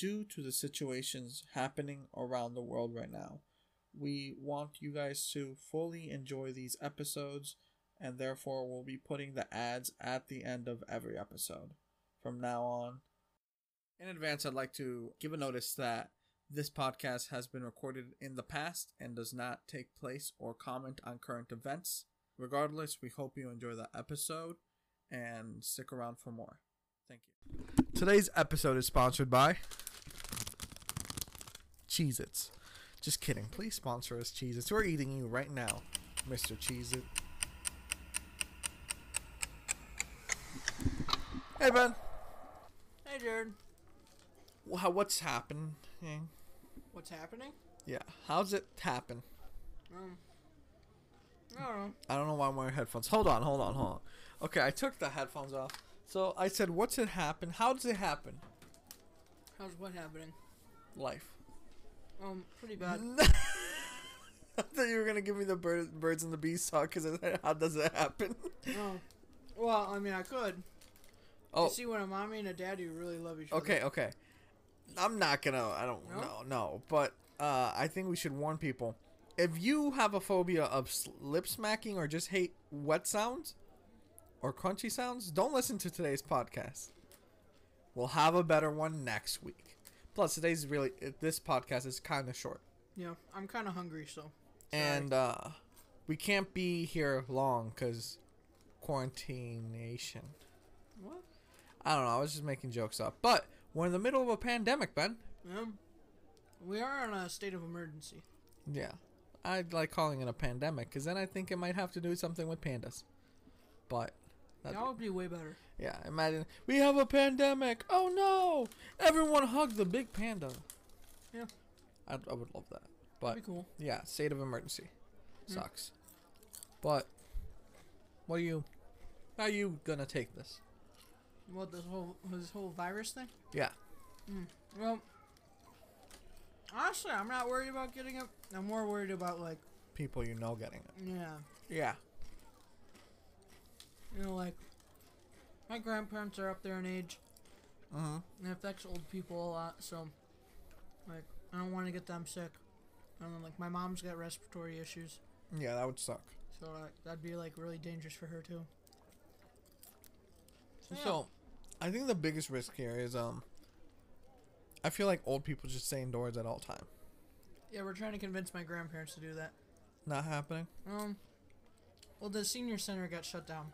due to the situations happening around the world right now, we want you guys to fully enjoy these episodes, and therefore we'll be putting the ads at the end of every episode from now on. In advance, I'd like to give a notice that this podcast has been recorded in the past and does not take place or comment on current events. Regardless, we hope you enjoy the episode and stick around for more. Thank you. Today's episode is sponsored by Cheez Its. Just kidding. Please sponsor us, Cheez Its. We're eating you right now, Mr. Cheez It. Hey, Ben. Hey, Jared. Wow, what's happening? What's happening? Yeah, how's it happen? Um, I don't know. I don't know why I'm wearing headphones. Hold on, hold on, hold on. Okay, I took the headphones off. So I said, what's it happen? How does it happen? How's what happening? Life. Um, pretty bad. I thought you were gonna give me the bird, birds and the bees talk because how does that happen? oh. Well, I mean, I could. Oh, You see, when a mommy and a daddy really love each other. okay, okay. I'm not gonna. I don't know, no. But uh, I think we should warn people. If you have a phobia of lip smacking or just hate wet sounds or crunchy sounds, don't listen to today's podcast. We'll have a better one next week. Plus, today's really this podcast is kind of short, Yeah, I'm kind of hungry, so. and uh, we can't be here long because quarantination. What? I don't know. I was just making jokes up, but we're in the middle of a pandemic, Ben. Um, we are in a state of emergency. Yeah. I'd like calling it a pandemic because then I think it might have to do something with pandas. But, that'd That would be way better. yeah, imagine we have a pandemic. Oh no! Everyone hug the big panda. Yeah. I'd, I would love that. But, be cool. yeah, state of emergency. Hmm. Sucks. But, what are you, how are you gonna take this? What this whole this whole virus thing? Yeah. Well, honestly, I'm not worried about getting it. I'm more worried about like, People you know getting it. yeah, Yeah. You know, like my grandparents are up there in age. Mm-hmm. And it affects old people a lot, so like I don't want to get them sick. And then like my mom's got respiratory issues, Yeah, that would suck. so like, that'd be like really dangerous for her too. So, yeah. So, I think the biggest risk here is um. I feel like old people just stay indoors at all time. yeah, we're trying to convince my grandparents to do that. Not happening. Um, well, the senior center got shut down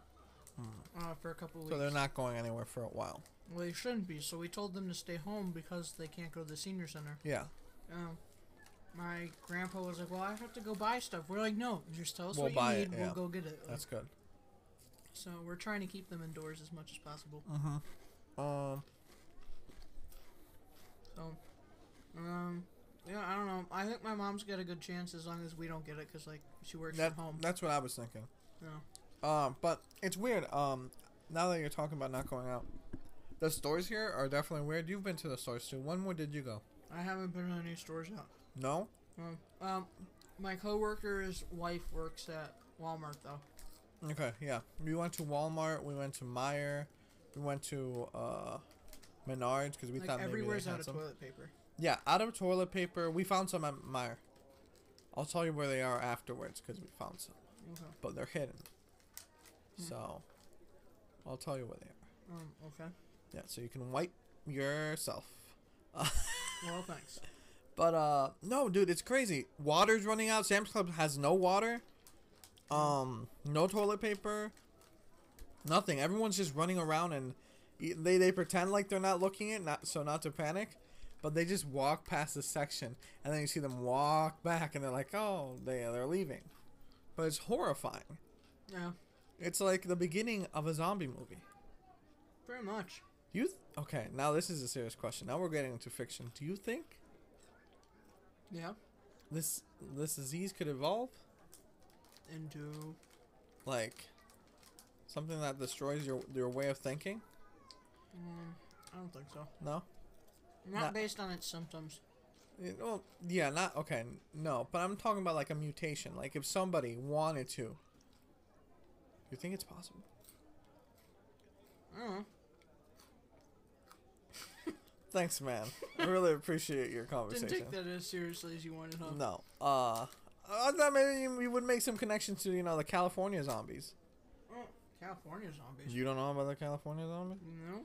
uh, for a couple weeks. So they're not going anywhere for a while. Well, they shouldn't be. So we told them to stay home because they can't go to the senior center. Yeah. Um, my grandpa was like, "Well, I have to go buy stuff." We're like, "No, just tell us We'll what buy you it, need. yeah. We'll go get it." That's good. So we're trying to keep them indoors as much as possible. Uh huh. Um. So, um, yeah, I don't know. I think my mom's got a good chance as long as we don't get it, cause like she works That, from home. that's what I was thinking. Yeah. Um, but it's weird. Um, now that you're talking about not going out, the stores here are definitely weird. You've been to the stores too. When more did you go? I haven't been to any stores yet. No. Um, um, my coworker's wife works at Walmart though. Okay. Yeah. We went to Walmart. We went to Meijer. We went to uh, Menards because we Like thought everywhere's out of some. toilet paper. Yeah, out of toilet paper. We found some at Meijer. I'll tell you where they are afterwards because we found some, Okay. but they're hidden. Hmm. So, I'll tell you where they are. Um. Okay. Yeah, so you can wipe yourself. Well, thanks. But uh, no, dude, it's crazy. Water's running out. Sam's Club has no water. Um, no toilet paper. Nothing. Everyone's just running around and they they pretend like they're not looking at not so not to panic, but they just walk past the section and then you see them walk back and they're like, oh, they they're leaving. But it's horrifying. Yeah. It's like the beginning of a zombie movie. Pretty much. You th- okay? Now this is a serious question. Now we're getting into fiction. Do you think Yeah. this this disease could evolve? Into. like something that destroys your your way of thinking Mm, I don't think so. no Not, Not- based on its symptoms. Eh, well yeah not okay no but i'm talking about like a mutation like if somebody wanted to you think it's possible I don't know. Thanks, man. I really appreciate your conversation. Didn't take that as seriously as you wanted, huh? No. Uh, I thought maybe you, you would make some connections to you know the California zombies. Oh, California zombies. You don't know about the California zombies? No.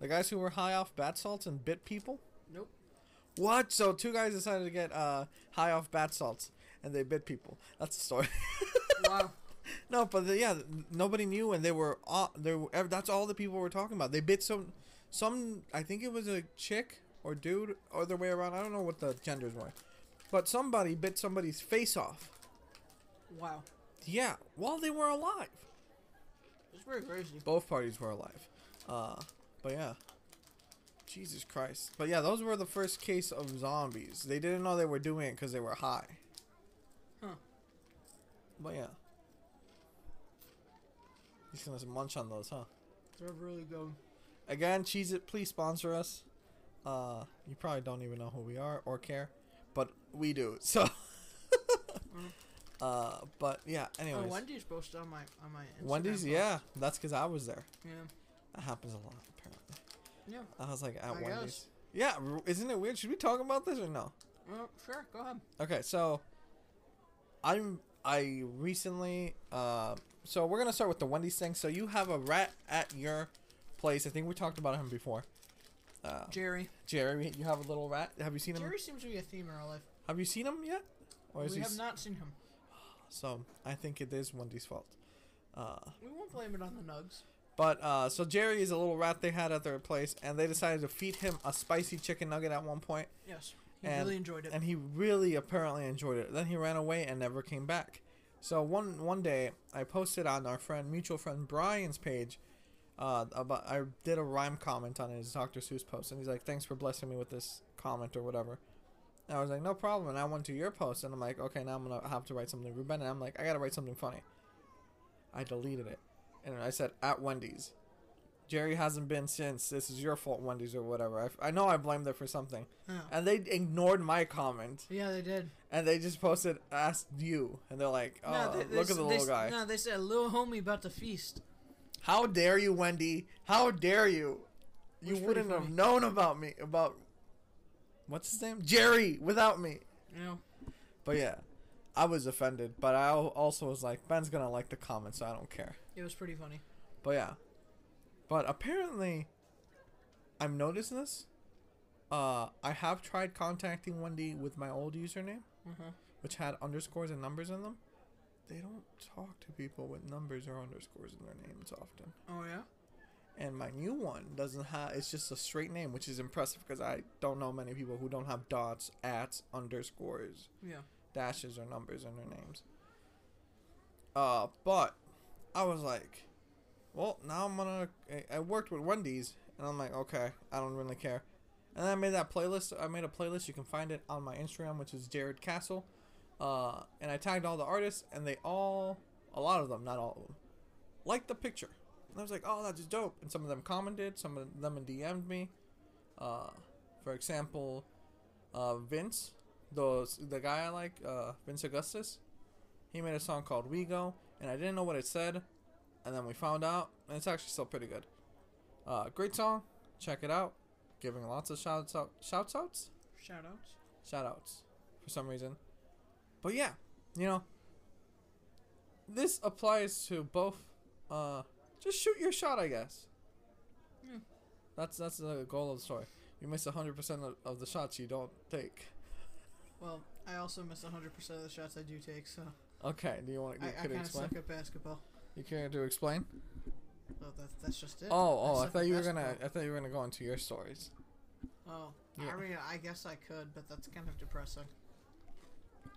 The guys who were high off bat salts and bit people? Nope. What? So two guys decided to get uh high off bat salts and they bit people. That's the story. wow. No, but the, yeah, nobody knew and they were all, they were, that's all the people were talking about. They bit some some I think it was a chick or dude or the way around. I don't know what the genders were. But somebody bit somebody's face off. Wow. Yeah, while they were alive. It's very crazy. Both parties were alive. Uh, but yeah. Jesus Christ. But yeah, those were the first case of zombies. They didn't know they were doing it because they were high. Huh. But yeah. He's gonna munch on those, huh? They're really good. Again, Cheez It, please sponsor us. Uh, you probably don't even know who we are or care, but we do. So, uh, but yeah. Anyways, Oh, Wendy's posted on my on my Instagram Wendy's, post. yeah, that's because I was there. Yeah. That happens a lot, apparently. Yeah. I was like at I Wendy's. guess. Yeah, isn't it weird? Should we talk about this or no? Well, sure. Go ahead. Okay, so I'm I recently uh so we're gonna start with the Wendy's thing. So you have a rat at your place. I think we talked about him before. Uh, Jerry. Jerry, you have a little rat. Have you seen him? Jerry seems to be a theme in our life. Have you seen him yet? Or is we have not seen him. So I think it is Wendy's fault. Uh, We won't blame it on the Nugs. but uh, so Jerry is a little rat they had at their place, and they decided to feed him a spicy chicken nugget at one point. Yes. He And- really enjoyed it. and he really apparently enjoyed it. Then he ran away and never came back. So one one day I posted on our friend mutual friend Brian's page uh, about I did a rhyme comment on his Dr. Seuss post, and he's like, "Thanks for blessing me with this comment or whatever." And I was like, "No problem." And I went to your post, and I'm like, "Okay, now I'm gonna have to write something Ruben." And I'm like, "I gotta write something funny." I deleted it, and I said at Wendy's. Jerry hasn't been since. This is your fault, Wendy's or whatever. I, I know I blamed them for something, Yeah. and they ignored my comment yeah, they did. and they just posted asked you and they're like oh no, they, they look at the they little guy No, they said little homie about to feast. how dare you wendy how dare you you pretty wouldn't have known about me about what's his name jerry without me know. but yeah i was offended but i also was like ben's gonna like the comment so i don't care It was pretty funny. but yeah but apparently i'm noticing this uh i have tried contacting wendy with my old username Uh-huh. which had underscores and numbers in them, they don't talk to people with numbers or underscores in their names often. Oh yeah. And my new one doesn't have. It's just a straight name, which is impressive because I don't know many people who don't have dots, ats, underscores, Yeah. dashes, or numbers in their names. Uh, but I was like, well, now I'm gonna. I- worked with Wendy's, and I'm like, okay, I don't really care. And then I made that playlist. I made a playlist. You can find it on my Instagram, which is Jared Castle. Uh, and I tagged all the artists, and they all, a lot of them, not all of them, liked the picture. And I was like, oh, that's dope. And some of them commented, some of them DM'd me. Uh, for example, uh, Vince, those the guy I like, uh, Vince Augustus, he made a song called We Go, and I didn't know what it said, and then we found out, and it's actually still pretty good. Uh, great song, check it out. Giving lots of shouts out, shouts outs, Shout outs. shout outs, for some reason. But yeah, you know, this applies to both. Uh, just shoot your shot, I guess. Yeah. That's that's the goal of the story. You miss hundred percent of the shots you don't take. Well, I also miss 100% of the shots I do take, so Okay, do you want I, to I you kind of suck at basketball. You care to explain? Oh, that's that's just it. Oh, oh, I thought you were gonna. basketball. I thought you were gonna go into your stories. Oh, Yeah. I mean, I guess I could, but that's kind of depressing.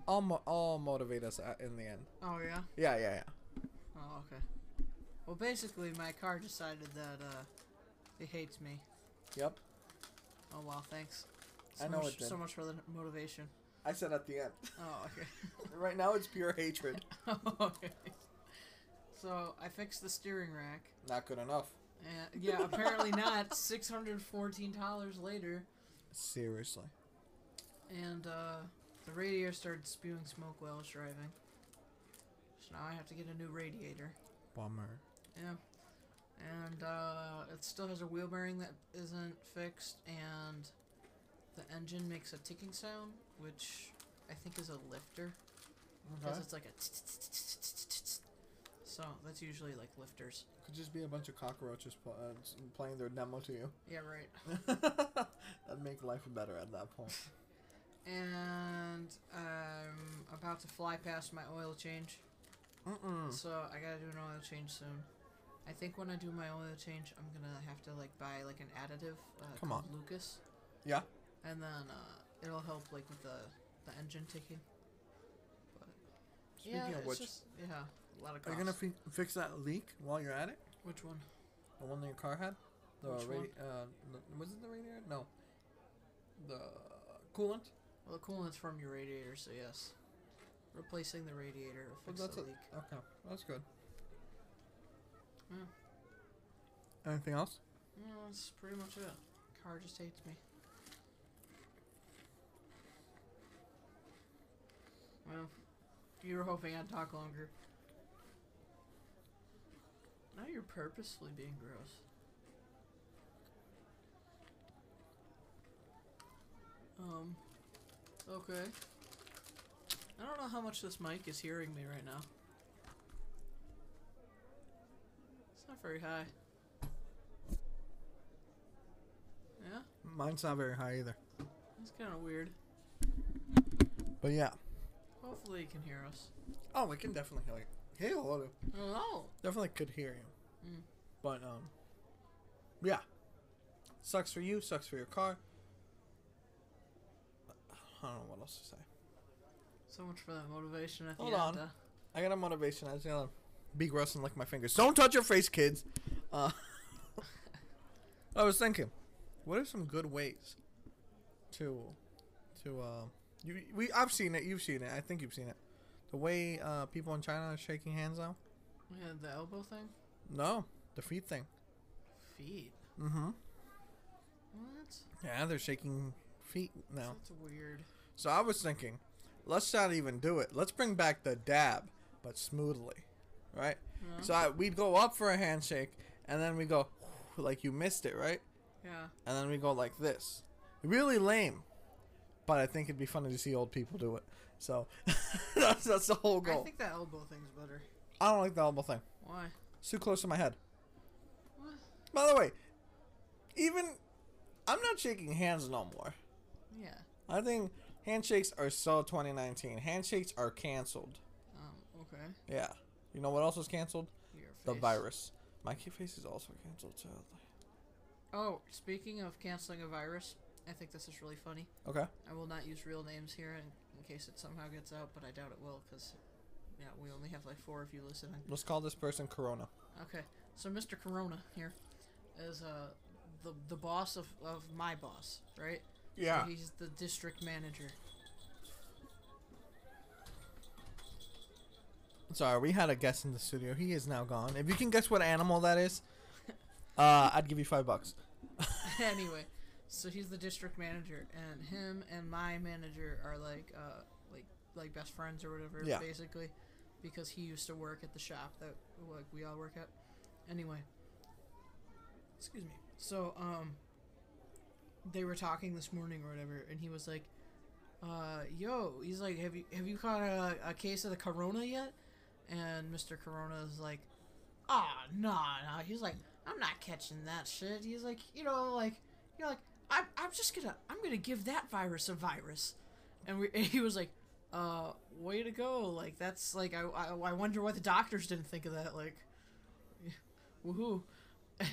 I'll mo- I'll motivate us at, in the end. Oh yeah. Yeah, yeah, yeah. Oh okay. Well, basically, my car decided that uh, it hates me. Yep. Oh wow, thanks. I So know much, it did. So much for the motivation. I said at the end. Oh okay. right now it's pure hatred. okay. So I fixed the steering rack. Not good enough. And yeah, apparently not. Six hundred fourteen dollars later, Seriously. and uh, the radiator started spewing smoke while I was driving. So now I have to get a new radiator. Bummer. Yeah. and uh, it still has a wheel bearing that isn't fixed, and the engine makes a ticking sound, which I think is a lifter because it's like a. So that's usually like lifters. Could just be a bunch of cockroaches pl- uh, playing their demo to you. Yeah, right. That'd make life better at that point. And I'm about to fly past my oil change, Mm-mm. so I gotta do an oil change soon. I think when I do my oil change, I'm gonna have to like buy like an additive uh, Come on, Lucas. Yeah. And then uh, it'll help like with the the engine ticking. Speaking yeah, of which, just yeah, a lot of are you gonna fi- fix that leak while you're at it? Which one? The one that your car had? The Which radi- uh, the- was it the radiator? No. The coolant. Well, the coolant's from your radiator, so yes. Replacing the radiator will Well, fix that's the a- leak. Okay, that's good. Yeah. Anything else? No, that's pretty much it. Car just hates me. Well, you were hoping I'd talk longer. Now you're purposefully being gross. Um, okay. I don't know how much this mic is hearing me right now. It's not very high. Yeah, Mine's not very high either. It's kind of weird. But yeah. Hopefully, you can hear us. Oh, we can definitely hear you. Hey, hello. Oh, Definitely could hear you. Mm. But um, yeah. Sucks for you. Sucks for your car. I don't know what else to say. so much for that motivation at the Hold end. on. uh. I got a motivation. I was gonna be gross and lick my fingers. Don't touch your face, kids. Uh, I was thinking, what are some good ways to to uh you we I've seen it. You've seen it. I think you've seen it. The way uh people in China are shaking hands now. Yeah, the elbow thing. No, the feet thing. Feet. Mm-hmm. What? Yeah, they're shaking feet now. That's weird. So I was thinking, let's not even do it. Let's bring back the dab, but smoothly, right? Yeah. So I, we'd go up for a handshake, and then we go like you missed it, right? yeah. And then we go like this. Really lame, but I think it'd be funny to see old people do it. So that's that's the whole goal. I think that elbow thing's better. I don't like the elbow thing. Why? It's too close to my head. What? By the way, even I'm not shaking hands no more. Yeah. I think handshakes are so 2019. Handshakes are canceled. Um. Okay. Yeah. You know what else was canceled? Your face. The virus. My face is also canceled, sadly. Oh, speaking of canceling a virus, I think this is really funny. Okay. I will not use real names here in, in case it somehow gets out, but I doubt it will because, yeah, we only have like four of you listening. Let's call this person Corona. Okay, so Mr. Corona here is uh the the boss of of my boss, right? Yeah. So he's the district manager. Sorry, we had a guest in the studio. He is now gone. If you can guess what animal that is, uh, I'd give you five bucks. anyway, so he's the district manager, and him and my manager are like uh like like best friends or whatever, Yeah. basically, because he used to work at the shop that like we all work at. Anyway, excuse me. So um, they were talking this morning or whatever, and he was like, uh, "Yo," he's like, "Have you have you caught a, a case of the corona yet?" And Mr. Corona is like, "Ah, nah, nah." He's like, "I'm not catching that shit." He's like, you know, like, you know, like, I'm, I'm just gonna, I'm gonna give that virus a virus. And we, and he was like, uh, way to go. Like, that's like, I, I, I wonder why the doctors didn't think of that. Like, woohoo.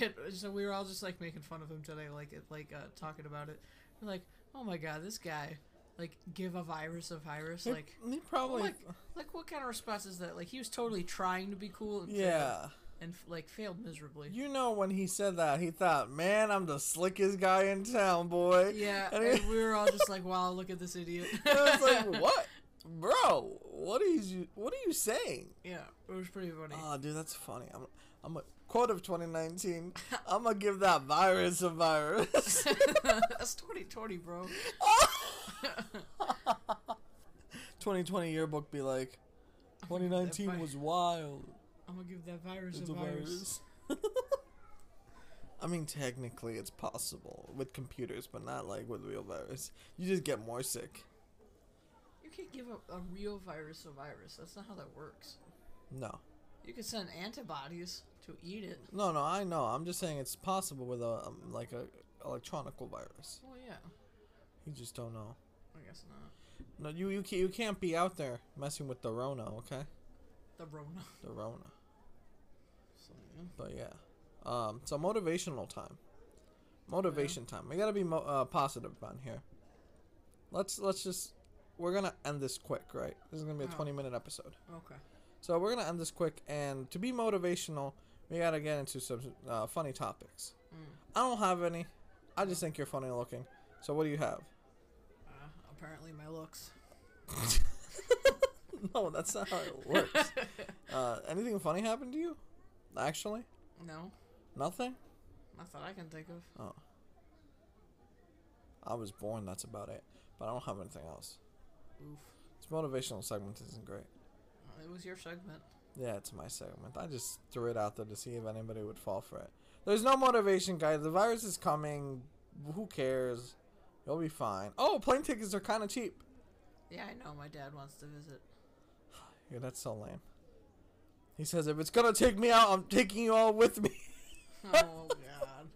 And so we were all just like making fun of him today, like, it, like, uh, talking about it. We're like, oh my god, this guy, like, give a virus a virus. Like, he probably. like, like, what kind of response is that? Like, he was totally trying to be cool. Yeah. And like failed miserably. You know when he said that, he thought, "Man, I'm the slickest guy in town, boy." Yeah, And and we were all just like, "Wow, look at this idiot." I was like, "What, bro? What are you? What are you saying?" Yeah, it was pretty funny. Oh, dude, that's funny. I'm, I'm a quote of 2019. I'm gonna give that virus a virus. That's 2020, bro. 2020 yearbook be like, 2019 was wild. I'm gonna give that virus It's a a virus. virus. I mean, technically, it's possible with computers, but not like with real virus. You just get more sick. You can't give a, a real virus a virus. That's not how that works. No, You can send antibodies to eat it. no, no. I know. I'm just saying it's possible with a um, like a electronical virus. Well, yeah. You just don't know. I guess not. No, you you can't, you can't be out there messing with the Rona, okay? The Rona. The Rona. So, yeah. But yeah, um, so motivational time. Motivation time. We gotta be mo- uh, positive on here. Let's let's just we're gonna end this quick, right? This is gonna be a Oh. twenty minute episode. Okay. So we're gonna end this quick, and to be motivational, we gotta get into some uh, funny topics. Mm. I don't have any. I just think you're funny looking. So what do you have? Uh, apparently, my looks. no, that's not how it works. uh, anything funny happened to you? Actually, No, nothing. not that I can think of. Oh. I was born. That's about it. But I don't have anything else. Oof. This motivational segment isn't great. It was your segment. Yeah, it's my segment. I just threw it out there to see if anybody would fall for it. There's no motivation, guys. The virus is coming. Who cares? You'll be fine. Oh, plane tickets are kind of cheap. Yeah, I know. My dad wants to visit. Yeah, that's so lame. He says, if it's gonna take me out, I'm taking you all with me. Oh God.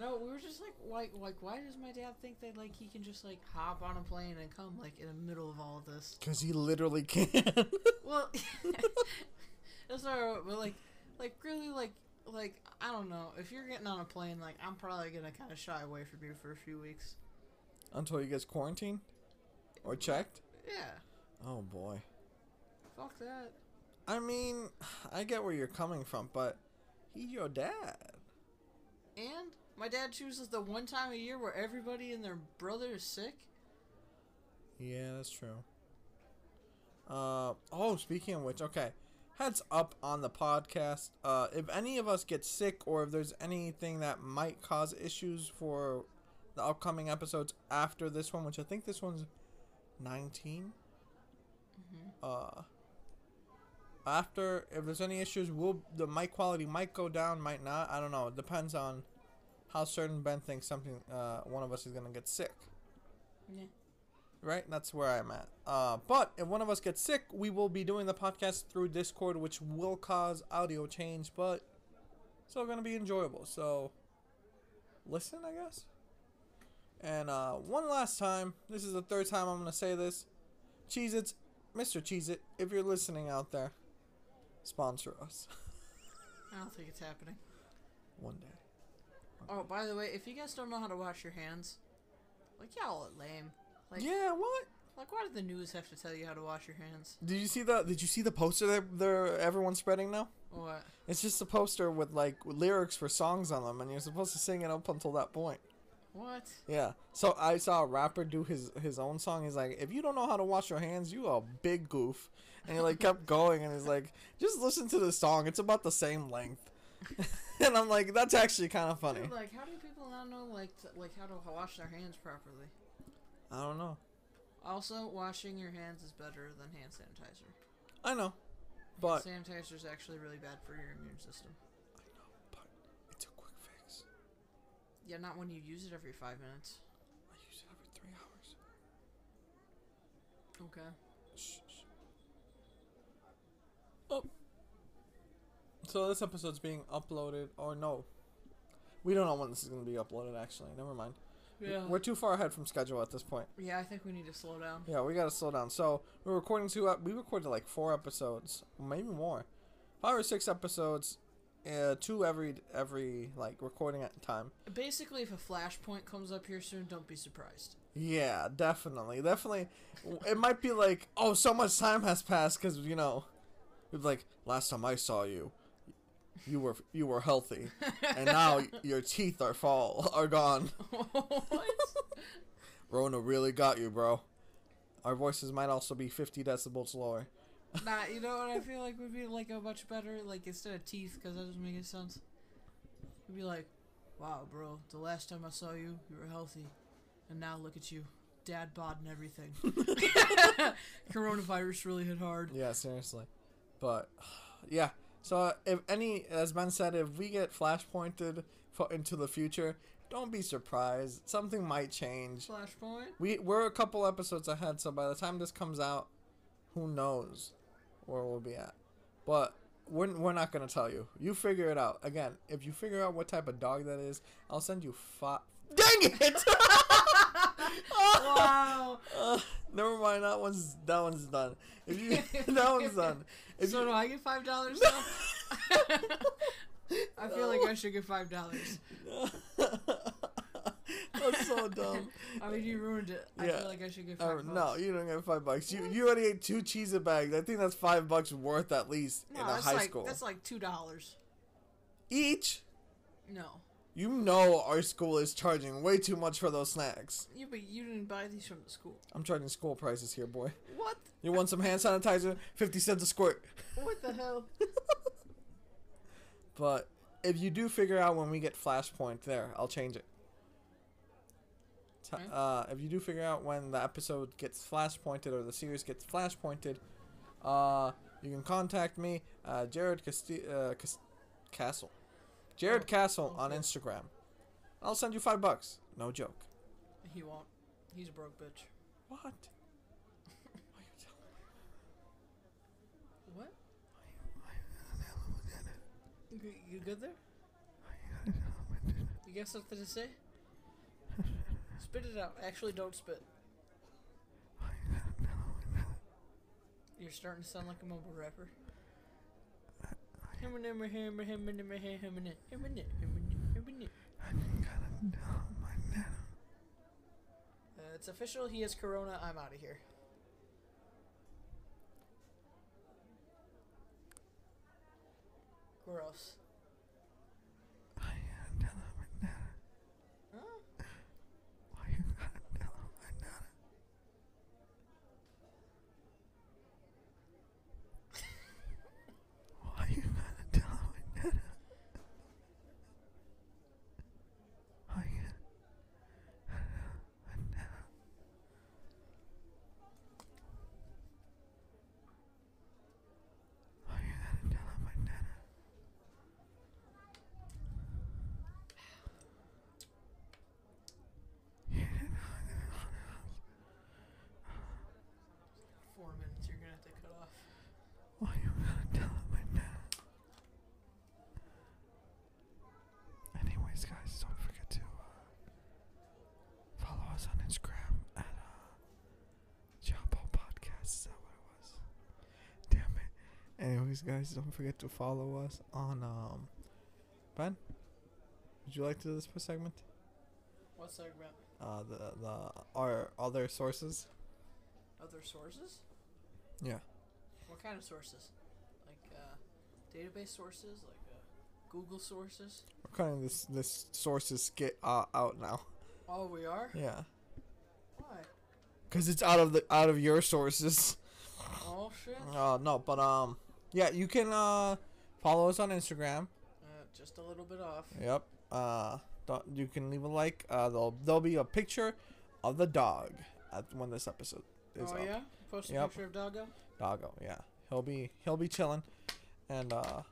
No, we were just like, like, like, why does my dad think that like he can just like hop on a plane and come like in the middle of all of this? Because he literally can. Well, that's right, but like, like really, like, like I don't know. If you're getting on a plane, like I'm probably gonna kind of shy away from you for a few weeks. Until you gets quarantined? Or checked? Yeah, Oh, boy. fuck that. I mean, I get where you're coming from, but he's your dad. And my dad chooses the one time a year where everybody and their brother is sick. Yeah, that's true. Uh oh, speaking of which, okay. Heads up on the podcast. Uh if any of us get sick or if there's anything that might cause issues for the upcoming episodes after this one, which I think this one's 19. Uh after if there's any issues, will the mic quality might go down, might not. I don't know. It depends on how certain Ben thinks something uh one of us is going to get sick Yeah. right? That's where I'm at. Uh, but if one of us gets sick, we will be doing the podcast through Discord, which will cause audio change, but still gonna be enjoyable. So listen, I guess. And uh, one last time, this is the third time I'm gonna say this. Cheez Its, Mr. Cheez It, if you're listening out there, sponsor us I don't think it's happening. one day. Oh, by the way, if you guys don't know how to wash your hands, like y'all are lame. Like, yeah, what? like why did the news have to tell you how to wash your hands? Did you see the Did you see the poster that they're everyone's spreading now? What? It's just a poster with like lyrics for songs on them, and you're supposed to sing it up until that point. What? Yeah. So I saw a rapper do his his own song. He's like, if you don't know how to wash your hands, you a big goof. And he like kept going, and he's like, just listen to the song. It's about the same length. and I'm like, that's actually kind of funny. Dude, like, how do people not know like t- like how to wash their hands properly? I don't know. Also, washing your hands is better than hand sanitizer. I know, but sanitizer is actually really bad for your immune system. I know but it's a quick fix. Yeah, not when you use it every five minutes. I use it every three hours. Okay. Oh. So this episode's being uploaded, or no? We don't know when this is going to be uploaded. Actually, never mind. Yeah. We're too far ahead from schedule at this point. yeah, I think we need to slow down. Yeah, we gotta slow down. So we're recording two. ep- We recorded like four episodes, maybe more, five or six episodes, uh, two every every like recording at time. Basically, if a flashpoint comes up here soon, don't be surprised. Yeah, definitely, definitely. it might be like, oh, so much time has passed because you know, it's like last time I saw you, you were you were healthy, and now your teeth are fall are gone. what? Rona really got you, bro. Our voices might also be fifty decibels lower. nah, you know what I feel like would be like a much better like instead of teeth because that doesn't make any sense. It'd be like, wow, bro, the last time I saw you, you were healthy, and now look at you, dad bod and everything. Coronavirus really hit hard. Yeah, seriously. But yeah, so if any, as Ben said, if we get flashpointed into the future, don't be surprised. Something might change. Flashpoint. We we're a couple episodes ahead, so by the time this comes out, who knows where we'll be at. But we're, we're not gonna tell you. You figure it out. Again, if you figure out what type of dog that is, I'll send you five. Dang it! Wow. Uh, never mind. That one's that one's done. If you that one's done. If so you, do I get five dollars now? I feel like I should get five dollars. That's so dumb. I mean, you ruined it. I Yeah. feel like I should get Uh, five. no, you don't get five bucks. You you already ate two cheese bags. I think that's five bucks worth at least no, in a that's high like school. that's like two dollars. Each. No, You know our school is charging way too much for those snacks. yeah, but you didn't buy these from the school. I'm charging school prices here, boy. What? You want some hand sanitizer? Fifty cents a squirt. What the hell? But if you do figure out when we get Flashpoint there, I'll change it. Okay. Uh, if you do figure out when the episode gets Flashpointed or the series gets Flashpointed, uh, you can contact me, uh, Jared Casti- uh, Cas- Castle. Jared Oh, Castle oh, on. Instagram. I'll send you five bucks. No joke. He won't. He's a broke bitch. What? Why you telling me? What? You, you good there? You got something to say? Spit it out. Actually, don't spit. You're starting to sound like a mumble rapper. Uh, it's official. He has corona. I'm out of here. Gross. Four minutes. You're gonna have to cut off. Anyways, guys, don't forget to uh, follow us on Instagram at uh, Jalbo Podcast. Is that what it was? Damn it. Anyways, guys, don't forget to follow us on um. Ben, would you like to do this for segment? What segment? Uh, the the our other sources. Other sources? Yeah. What kind of sources? Like uh, database sources? Like uh, Google sources? We're of this this sources get uh, out now. Oh, we are. Yeah. Why? Cause it's out of the out of your sources. Oh shit. Uh no, but um yeah, you can uh follow us on Instagram. Uh, just a little bit off. Yep. Uh don't, you can leave a like. Uh there'll there'll be a picture of the dog at when this episode is oh up. yeah. Post a Yep. picture of Doggo. Doggo, yeah. He'll be he'll be chilling. And uh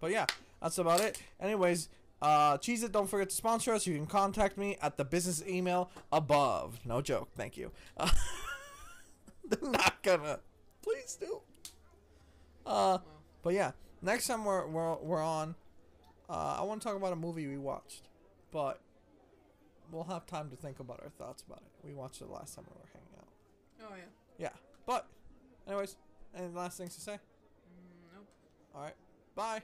but yeah, that's about it. Anyways, uh Cheez It, don't forget to sponsor us. You can contact me at the business email above. No joke, thank you. Uh, they're not gonna. Please do. Uh but yeah, next time we're we're, we're on uh I want to talk about a movie we watched. But we'll have time to think about our thoughts about it. We watched it last time we were hanging out. oh yeah. Yeah. But anyways, any last things to say? Mm, nope. All right. Bye.